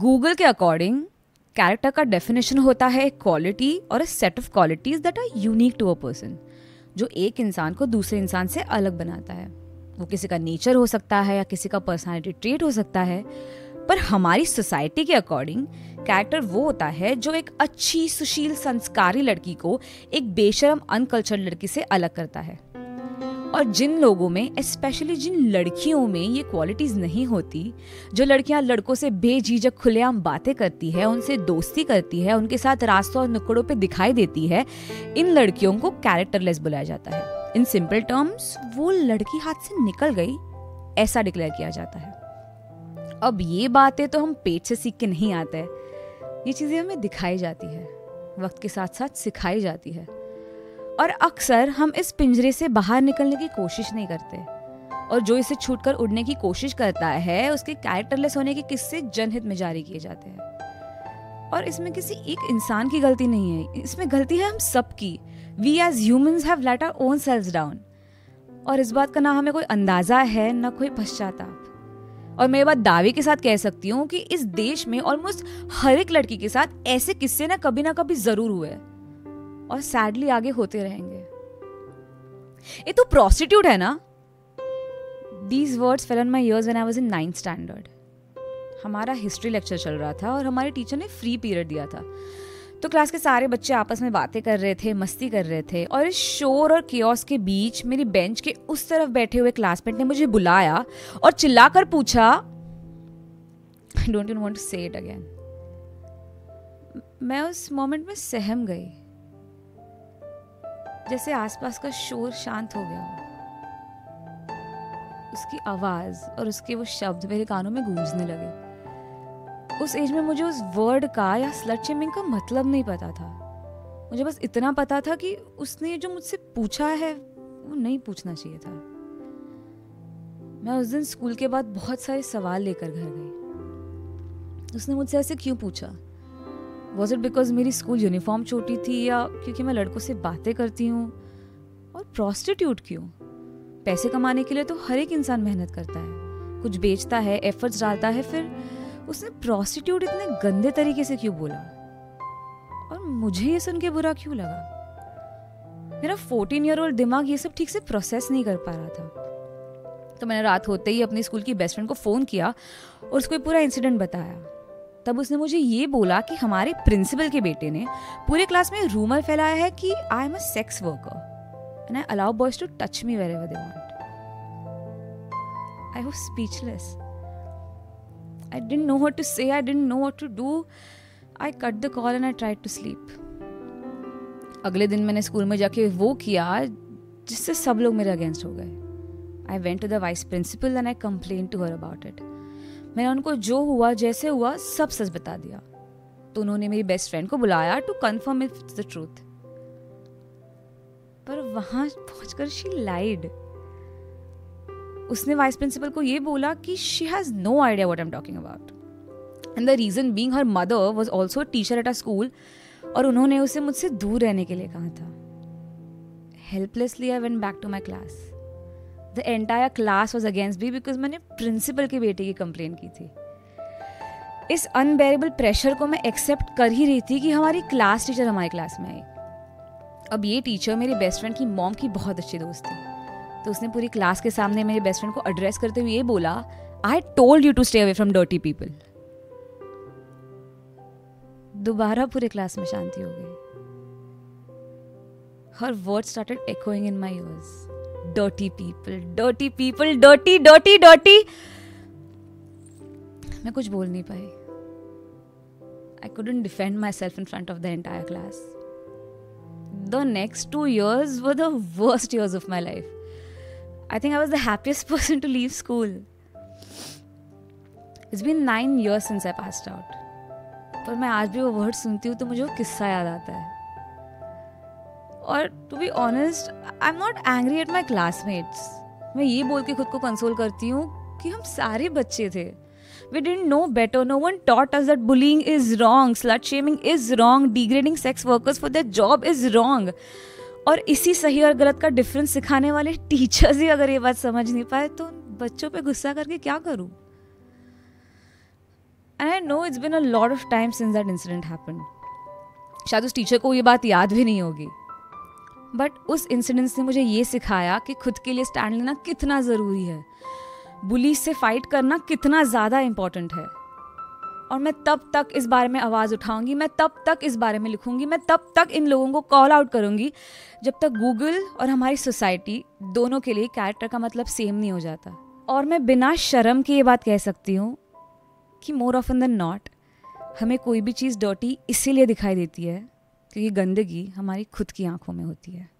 Google के according character का definition होता है क्वालिटी और a set of qualities that are unique to a person जो एक इंसान को दूसरे इंसान से अलग बनाता है। वो किसी का नेचर हो सकता है या किसी का पर्सनालिटी ट्रेट हो सकता है, पर हमारी सोसाइटी के अकॉर्डिंग कैरेक्टर वो होता है जो एक अच्छी, सुशील, संस्कारी लड़की को एक बेशरम अनकल्चर्ड लड़की से अलग करता है। और जिन लोगों में स्पेशली जिन लड़कियों में ये क्वालिटीज़ नहीं होती, जो लड़कियाँ लड़कों से बेझिझक, खुलेआम बातें करती है, उनसे दोस्ती करती है, उनके साथ रास्तों और नुकड़ों पे दिखाई देती है, इन लड़कियों को कैरेक्टरलेस बुलाया जाता है। इन सिंपल टर्म्स वो लड़की हाथ से निकल गई, ऐसा डिक्लेयर किया जाता है। अब ये बातें तो हम पेट से सीख के नहीं आते ये चीज़ें हमें दिखाई जाती है, वक्त के साथ साथ सिखाई जाती है। और अक्सर हम इस पिंजरे से बाहर निकलने की कोशिश नहीं करते। और जो इसे छूटकर उड़ने की कोशिश करता है, उसके कैरेक्टरलेस होने के किस्से जनहित में जारी किए जाते हैं। और इसमें किसी एक इंसान की गलती नहीं है। इसमें गलती है हम सबकी। We as humans have let our own selves down और इस बात का ना हमें कोई अंदाज़ा है, ना कोई पश्चाताप। और मैं ये बात दावे के साथ कह सकती हूँ कि इस देश में ऑलमोस्ट हर एक लड़की के साथ ऐसे किस्से ना कभी ना कभी ज़रूर हुए। और सैडली आगे होते रहेंगे। ये तो प्रोस्टिट्यूट है ना? These words fell on my ears when I was in ninth standard हमारा हिस्ट्री लेक्चर चल रहा था और हमारे टीचर ने फ्री पीरियड दिया था। तो क्लास के सारे बच्चे आपस में बातें कर रहे थे, मस्ती कर रहे थे और इस शोर और कियोस के बीच मेरी बेंच के उस तरफ़ बैठे हुए क्लासमेट ने मुझे बुलाया और चिल्लाकर पूछा I don't you want to say it again मैं उस मोमेंट में सहम गई। जैसे आसपास का शोर शांत हो गया उसकी आवाज़ और उसके वो शब्द मेरे कानों में गूंजने लगे। उस एज में मुझे उस वर्ड का या स्लट शेमिंग का मतलब नहीं पता था। मुझे बस इतना पता था कि उसने जो मुझसे पूछा है, वो नहीं पूछना चाहिए था। मैं उस दिन स्कूल के बाद बहुत सारे सवाल लेकर घर गई। उसने मुझसे ऐसे क्यों पूछा? वॉज़ इट बिकॉज़ मेरी स्कूल यूनिफॉर्म छोटी थी या क्योंकि मैं लड़कों से बातें करती हूँ? और प्रोस्टिट्यूट क्यों? पैसे कमाने के लिए तो हर एक इंसान मेहनत करता है। कुछ बेचता है एफर्ट्स डालता है, फिर उसने प्रोस्टिट्यूट इतने गंदे तरीके से क्यों बोला? और मुझे ये सुन के बुरा क्यों लगा? मेरा फोर्टीन ईयर ओल्ड दिमाग ये सब ठीक से प्रोसेस नहीं कर पा रहा था। तो मैंने रात होते ही अपनी स्कूल की बेस्ट फ्रेंड को फ़ोन किया और उसको पूरा इंसिडेंट बताया। तब उसने मुझे ये बोला कि हमारे प्रिंसिपल के बेटे ने पूरे क्लास में रूमर फैलाया है कि I am a sex worker and I allow boys to touch me wherever they want I was speechless I didn't know what to say, I didn't know what to do. I cut the call and I tried to sleep. अगले दिन मैंने school में जाके वो किया जिससे सब लोग मेरे अगेंस्ट हो गए I went to the vice principal and I complain to her about it मैंने उनको जो हुआ, जैसे हुआ, सब सच बता दिया। तो उन्होंने मेरी बेस्ट फ्रेंड को बुलाया to confirm it's the truth पर वहाँ पहुंचकर शी लाइड उसने वाइस प्रिंसिपल को ये बोला कि she has no idea what am talking about and the reason being her mother was also teacher at a school और उन्होंने उसे मुझसे दूर रहने के लिए कहा था। Helplessly I went back to my class the entire class was against be because मैंने प्रिंसिपल के बेटे की कंप्लेन की थी। इस अनबेरेबल प्रेशर को मैं एक्सेप्ट कर ही रही थी कि हमारी क्लास टीचर हमारी क्लास में आई। अब ये टीचर मेरी बेस्ट फ्रेंड की मॉम की बहुत अच्छी दोस्त थी। तो उसने पूरी क्लास के सामने मेरे बेस्ट फ्रेंड को एड्रेस करते हुए ये बोला I told you to stay away from dirty people दोबारा पूरे क्लास में शांति हो गई। हर वर्ड स्टार्टेड echoing इन माई ears. डॉटी people डॉटी people, डॉटी डॉटी डॉटी। मैं कुछ बोल नहीं पाई। I couldn't defend my self in front of the entire class the next two years व worst years of my life I think I was the happiest person to leave school it's been nine years since I pass out पर मैं आज भी वो word सुनती हूँ तो मुझे वो किस्सा याद आता है। और to be honest I am not angry at my classmates मैं ये बोल के खुद को कंसोल करती हूँ कि हम सारे बच्चे थे। We didn't know better no one taught us that bullying is wrong slut shaming is wrong degrading sex workers for that job is wrong और इसी सही और गलत का डिफरेंस सिखाने वाले टीचर्स ही अगर ये बात समझ नहीं पाए तो बच्चों पे गुस्सा करके क्या करूँ? I know it's been a lot of time since that incident happen शायद उस टीचर को ये बात याद भी नहीं होगी। बट उस इंसिडेंस ने मुझे ये सिखाया कि खुद के लिए स्टैंड लेना कितना ज़रूरी है। बुली से फाइट करना कितना ज़्यादा इंपॉर्टेंट है। और मैं तब तक इस बारे में आवाज़ उठाऊँगी, मैं तब तक इस बारे में लिखूँगी, मैं तब तक इन लोगों को कॉल आउट करूँगी जब तक गूगल और हमारी सोसाइटी दोनों के लिए कैरेक्टर का मतलब सेम नहीं हो जाता। और मैं बिना शर्म के ये बात कह सकती हूँ कि more of often than not हमें कोई भी चीज़ डर्टी इसीलिए दिखाई देती है क्योंकि गंदगी हमारी खुद की आँखों में होती है।